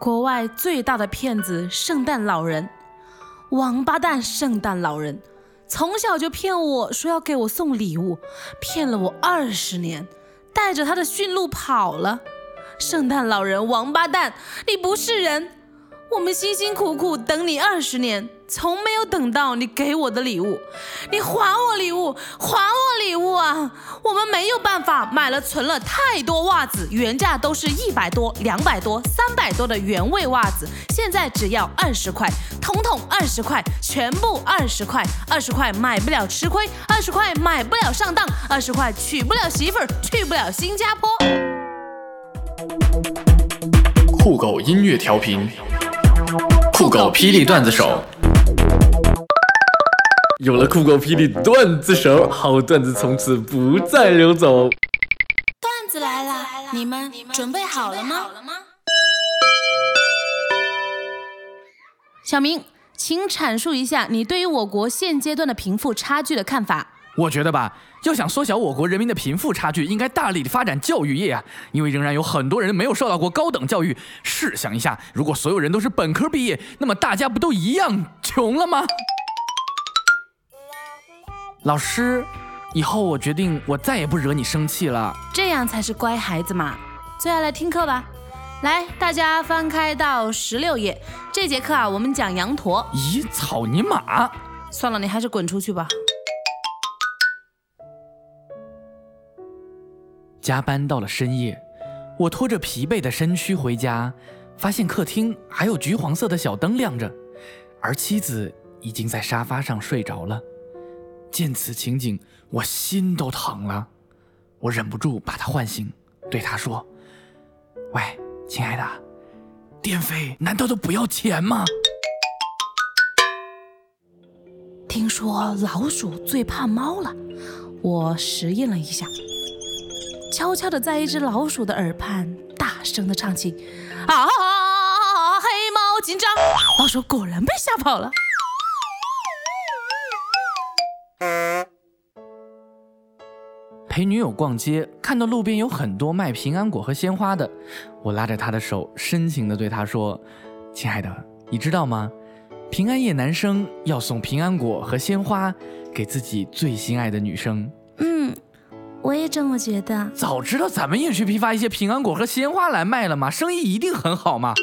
国外最大的骗子圣诞老人，王八蛋圣诞老人，从小就骗我说要给我送礼物，骗了我二十年，带着他的驯鹿跑了。圣诞老人，王八蛋，你不是人！我们辛辛苦苦等你二十年，从没有等到你给我的礼物，你还我礼物，还我礼物啊！我们没有办法买了存了太多袜子，原价都是一百多、两百多、三百多的原味袜子，现在只要二十块，统统二十块，全部二十块，二十块买不了吃亏，二十块买不了上当，二十块娶不了媳妇儿，去不了新加坡。酷狗音乐调频。酷狗霹雳段子手，有了酷狗霹雳段子手，好段子从此不再流走。段子来了，你们准备好了吗？小明，请阐述一下你对于我国现阶段的贫富差距的看法。我觉得吧，要想缩小我国人民的贫富差距，应该大力的发展教育业啊！因为仍然有很多人没有受到过高等教育。试想一下，如果所有人都是本科毕业，那么大家不都一样穷了吗？老师，以后我决定，我再也不惹你生气了。这样才是乖孩子嘛！坐下来听课吧。来，大家翻开到十六页。这节课啊，我们讲羊驼。咦，草泥马！算了，你还是滚出去吧。加班到了深夜，我拖着疲惫的身躯回家，发现客厅还有橘黄色的小灯亮着，而妻子已经在沙发上睡着了。见此情景，我心都疼了，我忍不住把他唤醒，对他说：“喂，亲爱的，电费难道都不要钱吗？”听说老鼠最怕猫了，我实验了一下。悄悄地在一只老鼠的耳畔大声地唱起：“啊，黑猫警长！”老鼠果然被吓跑了。陪女友逛街，看到路边有很多卖平安果和鲜花的，我拉着她的手，深情地对她说：“亲爱的，你知道吗？平安夜男生要送平安果和鲜花给自己最心爱的女生。”嗯我也这么觉得。早知道咱们也去批发一些平安果和鲜花来卖了嘛，生意一定很好嘛。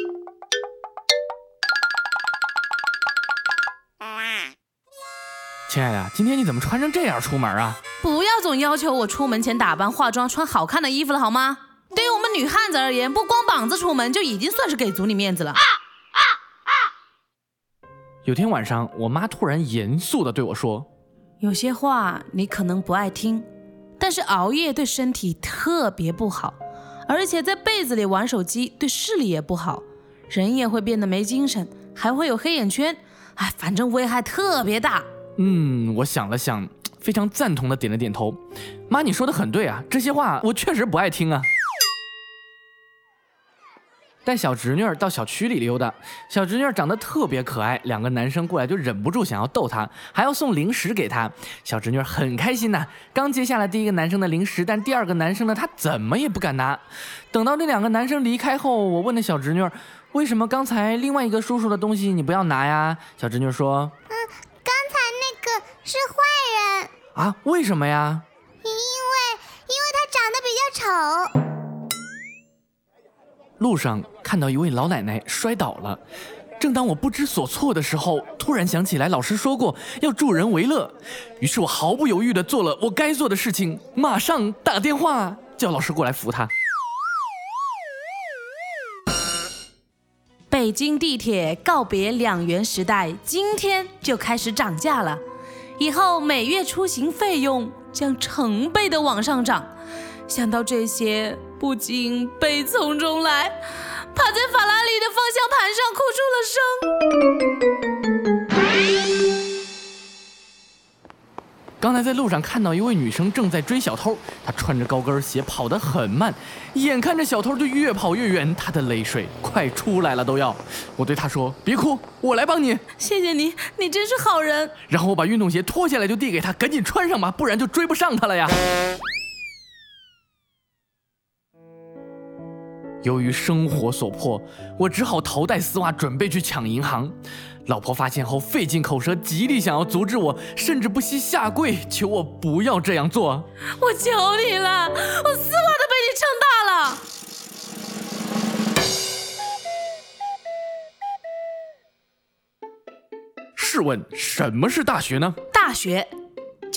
亲爱的，今天你怎么穿成这样出门啊？不要总要求我出门前打扮化妆、穿好看的衣服了好吗？对于我们女汉子而言，不光膀子出门就已经算是给足你面子了。啊啊啊有天晚上，我妈突然严肃地对我说：“有些话你可能不爱听。”但是熬夜对身体特别不好，而且在被子里玩手机对视力也不好，人也会变得没精神，还会有黑眼圈，哎，反正危害特别大。嗯，我想了想，非常赞同的点了点头。妈，你说的很对啊，这些话我确实不爱听啊。带小侄女儿到小区里溜达，小侄女儿长得特别可爱，两个男生过来就忍不住想要逗她，还要送零食给她。小侄女儿很开心呐，刚接下来第一个男生的零食，但第二个男生呢，他怎么也不敢拿。等到那两个男生离开后，我问那小侄女儿，为什么刚才另外一个叔叔的东西你不要拿呀？小侄女说，嗯，刚才那个是坏人啊？为什么呀？因为因为他长得比较丑。路上看到一位老奶奶摔倒了，正当我不知所措的时候，突然想起来老师说过要助人为乐，于是我毫不犹豫地做了我该做的事情，马上打电话叫老师过来扶她。北京地铁告别两元时代，今天就开始涨价了，以后每月出行费用将成倍的往上涨。想到这些，不禁悲从中来，趴在法拉利的方向盘上哭出了声。刚才在路上看到一位女生正在追小偷，她穿着高跟鞋跑得很慢，眼看着小偷就越跑越远，她的泪水快出来了都要。我对她说：“别哭，我来帮你。”谢谢你，你真是好人。然后我把运动鞋脱下来就递给她，赶紧穿上吧，不然就追不上她了呀。由于生活所迫，我只好头戴丝袜，准备去抢银行。老婆发现后，费尽口舌，极力想要阻止我，甚至不惜下跪求我不要这样做。我求你了，我丝袜都被你撑大了。试问，什么是大学呢？大学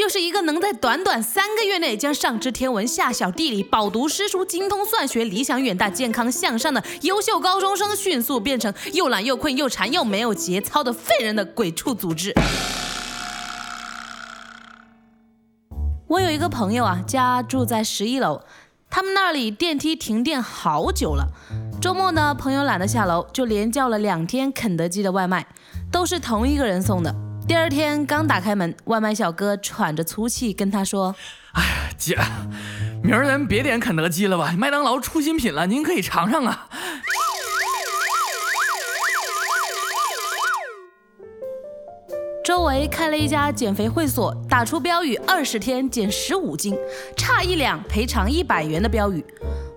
就是一个能在短短三个月内将上知天文、下晓地理、饱读诗书、精通算学、理想远大、健康向上的优秀高中生，迅速变成又懒又困又馋又没有节操的废人的鬼畜组织。我有一个朋友啊，家住在十一楼，他们那里电梯停电好久了。周末呢，朋友懒得下楼，就连叫了两天肯德基的外卖，都是同一个人送的。第二天刚打开门，外卖小哥喘着粗气跟他说哎呀姐，明儿咱别点肯德基了吧，麦当劳出新品了，您可以尝尝啊。周围开了一家减肥会所，打出标语“二十天减十五斤，差一两赔偿一百元”的标语。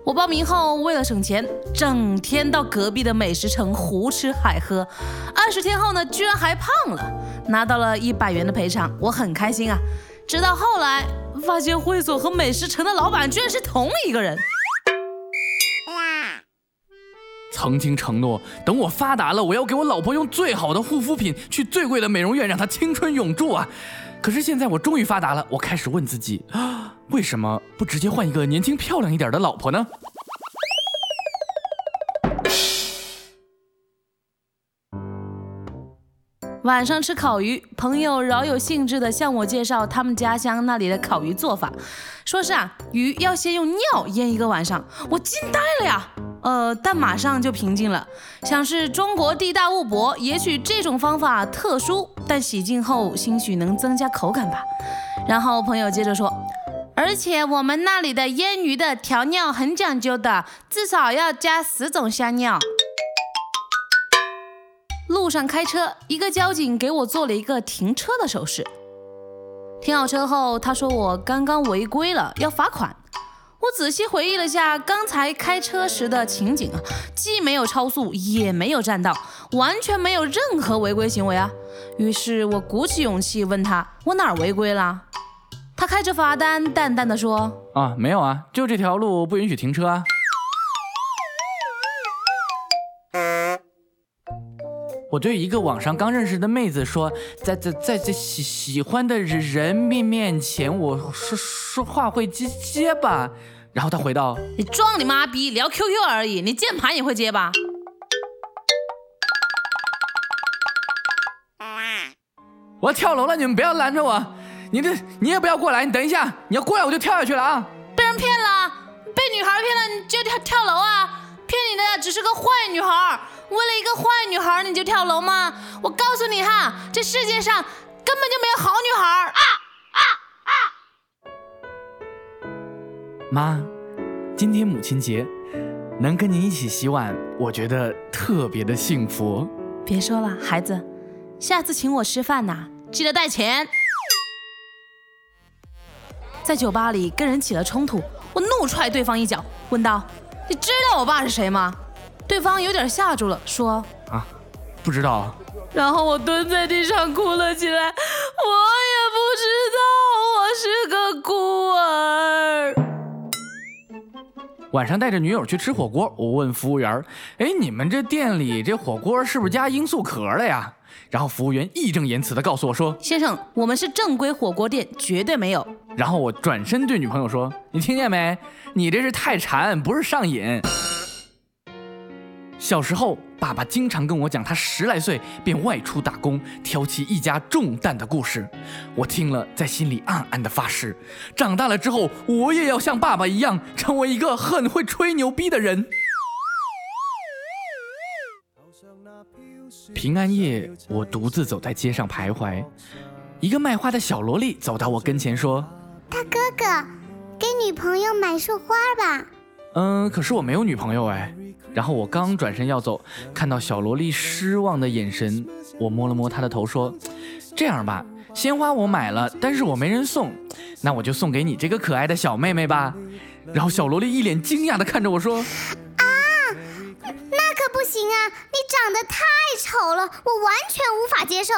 我报名后，为了省钱，整天到隔壁的美食城胡吃海喝。二十天后呢，居然还胖了，拿到了一百元的赔偿，我很开心啊。直到后来发现会所和美食城的老板居然是同一个人。曾经承诺，等我发达了，我要给我老婆用最好的护肤品，去最贵的美容院，让她青春永驻啊！可是现在我终于发达了，我开始问自己啊，为什么不直接换一个年轻漂亮一点的老婆呢？晚上吃烤鱼，朋友饶有兴致地向我介绍他们家乡那里的烤鱼做法，说是啊，鱼要先用尿腌一个晚上，我惊呆了呀。呃，但马上就平静了，想是中国地大物博，也许这种方法特殊，但洗净后兴许能增加口感吧。然后朋友接着说，而且我们那里的腌鱼的调料很讲究的，至少要加十种香料。路上开车，一个交警给我做了一个停车的手势。停好车后，他说我刚刚违规了，要罚款。我仔细回忆了下刚才开车时的情景啊，既没有超速，也没有占道，完全没有任何违规行为啊。于是我鼓起勇气问他：“我哪儿违规了？”他开着罚单，淡淡的说：“啊，没有啊，就这条路不允许停车啊。”我对一个网上刚认识的妹子说：“在在在在喜喜欢的人面面前，我说说话会结结巴。”然后她回道：“你装你妈逼，聊 QQ 而已，你键盘也会结巴？”我要跳楼了，你们不要拦着我！你这你也不要过来，你等一下，你要过来我就跳下去了啊！被人骗了，被女孩骗了，你就跳跳楼啊？骗你的只是个坏女孩，为了一个坏女孩你就跳楼吗？我告诉你哈，这世界上根本就没有好女孩。啊啊啊！妈，今天母亲节，能跟您一起洗碗，我觉得特别的幸福。别说了，孩子，下次请我吃饭呐，记得带钱。在酒吧里跟人起了冲突，我怒踹对方一脚，问道：“你知道我爸是谁吗？”对方有点吓住了，说：“啊，不知道。”然后我蹲在地上哭了起来，我也不知道我是个孤儿。晚上带着女友去吃火锅，我问服务员：“哎，你们这店里这火锅是不是加罂粟壳了呀？”然后服务员义正言辞地告诉我说：“先生，我们是正规火锅店，绝对没有。”然后我转身对女朋友说：“你听见没？你这是太馋，不是上瘾。”小时候，爸爸经常跟我讲他十来岁便外出打工，挑起一家重担的故事。我听了，在心里暗暗的发誓：长大了之后，我也要像爸爸一样，成为一个很会吹牛逼的人。平安夜，我独自走在街上徘徊，一个卖花的小萝莉走到我跟前说：“大哥哥，给女朋友买束花吧。”嗯，可是我没有女朋友哎。然后我刚转身要走，看到小萝莉失望的眼神，我摸了摸她的头说：“这样吧，鲜花我买了，但是我没人送，那我就送给你这个可爱的小妹妹吧。”然后小萝莉一脸惊讶的看着我说：“啊，那可不行啊！你长得太丑了，我完全无法接受。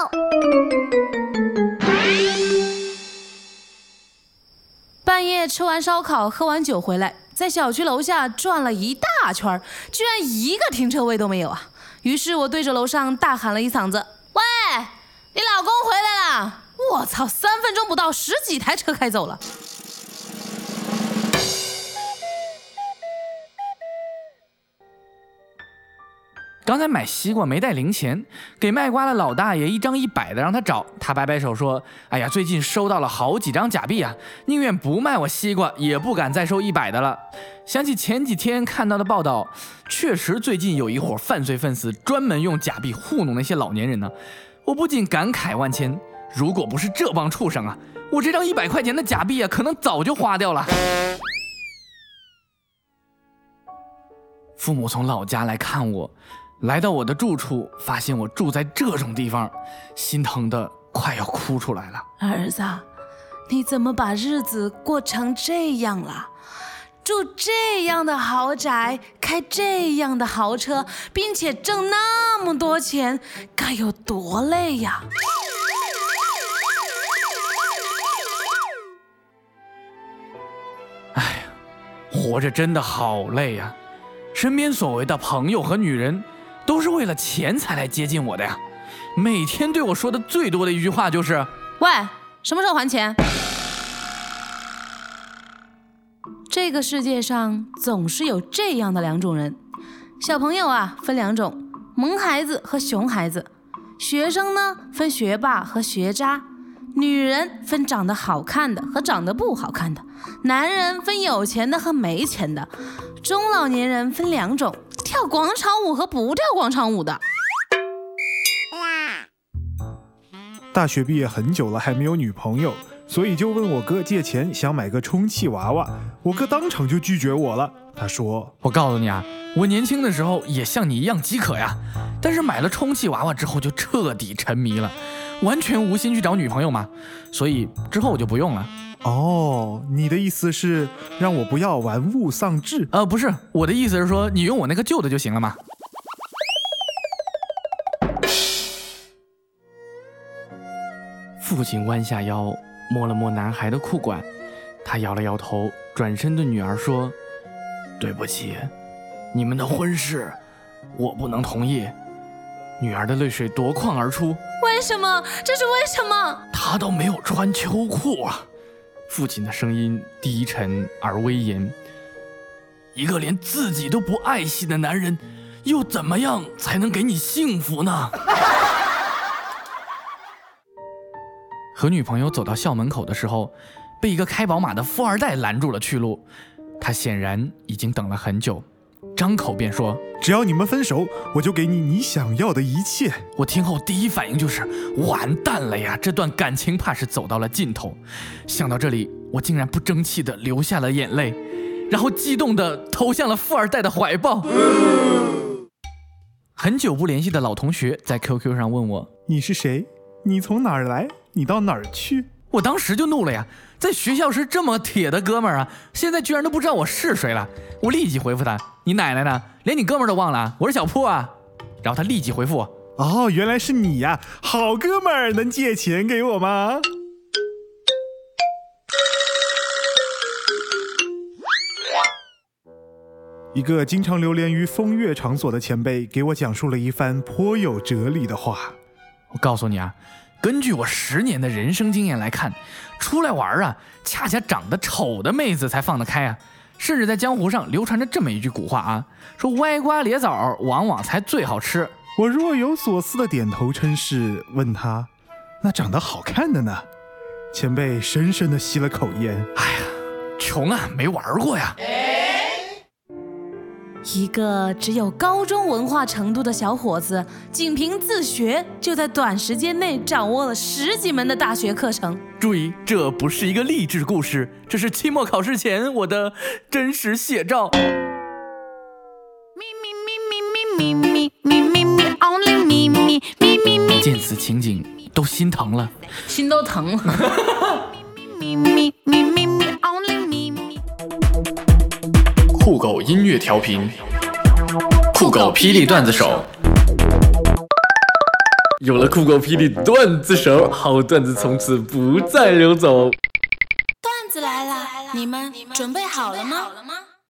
半夜吃完烧烤，喝完酒回来，在小区楼下转了一大圈儿，居然一个停车位都没有啊！于是我对着楼上大喊了一嗓子：“喂，你老公回来了！”我操，三分钟不到，十几台车开走了。刚才买西瓜没带零钱，给卖瓜的老大爷一张一百的让他找，他摆摆手说：“哎呀，最近收到了好几张假币啊，宁愿不卖我西瓜，也不敢再收一百的了。”想起前几天看到的报道，确实最近有一伙犯罪分子专门用假币糊弄那些老年人呢，我不禁感慨万千。如果不是这帮畜生啊，我这张一百块钱的假币啊，可能早就花掉了。父母从老家来看我。来到我的住处，发现我住在这种地方，心疼的快要哭出来了。儿子，你怎么把日子过成这样了？住这样的豪宅，开这样的豪车，并且挣那么多钱，该有多累呀！哎呀，活着真的好累呀！身边所谓的朋友和女人。都是为了钱才来接近我的呀！每天对我说的最多的一句话就是：“喂，什么时候还钱？”这个世界上总是有这样的两种人：小朋友啊，分两种，萌孩子和熊孩子；学生呢，分学霸和学渣；女人分长得好看的和长得不好看的；男人分有钱的和没钱的；中老年人分两种。跳广场舞和不跳广场舞的。大学毕业很久了，还没有女朋友，所以就问我哥借钱，想买个充气娃娃。我哥当场就拒绝我了。他说：“我告诉你啊，我年轻的时候也像你一样饥渴呀，但是买了充气娃娃之后就彻底沉迷了，完全无心去找女朋友嘛。所以之后我就不用了。”哦，你的意思是让我不要玩物丧志？呃，不是，我的意思是说你用我那个旧的就行了嘛。父亲弯下腰摸了摸男孩的裤管，他摇了摇头，转身对女儿说：“对不起，你们的婚事我不能同意。”女儿的泪水夺眶而出：“为什么？这是为什么？”他都没有穿秋裤啊！父亲的声音低沉而威严。一个连自己都不爱惜的男人，又怎么样才能给你幸福呢？和女朋友走到校门口的时候，被一个开宝马的富二代拦住了去路。他显然已经等了很久。张口便说：“只要你们分手，我就给你你想要的一切。”我听后第一反应就是完蛋了呀，这段感情怕是走到了尽头。想到这里，我竟然不争气的流下了眼泪，然后激动的投向了富二代的怀抱。很久不联系的老同学在 QQ 上问我：“你是谁？你从哪儿来？你到哪儿去？”我当时就怒了呀。在学校是这么铁的哥们儿啊，现在居然都不知道我是谁了。我立即回复他：“你奶奶呢？连你哥们儿都忘了？我是小铺啊。”然后他立即回复我：“哦，原来是你呀，好哥们儿，能借钱给我吗？”一个经常流连于风月场所的前辈给我讲述了一番颇有哲理的话。我告诉你啊。根据我十年的人生经验来看，出来玩啊，恰恰长得丑的妹子才放得开啊。甚至在江湖上流传着这么一句古话啊，说歪瓜裂枣往往才最好吃。我若有所思的点头称是，问他，那长得好看的呢？前辈深深的吸了口烟，哎呀，穷啊，没玩过呀。一个只有高中文化程度的小伙子，仅凭自学，就在短时间内掌握了十几门的大学课程。注意，这不是一个励志故事，这是期末考试前我的真实写照。见此情景，都心疼了，心都疼了。酷狗音乐调频。酷狗霹雳段子手。有了酷狗霹雳段子手，好段子从此不再流走。段子来了，你们准备好了吗？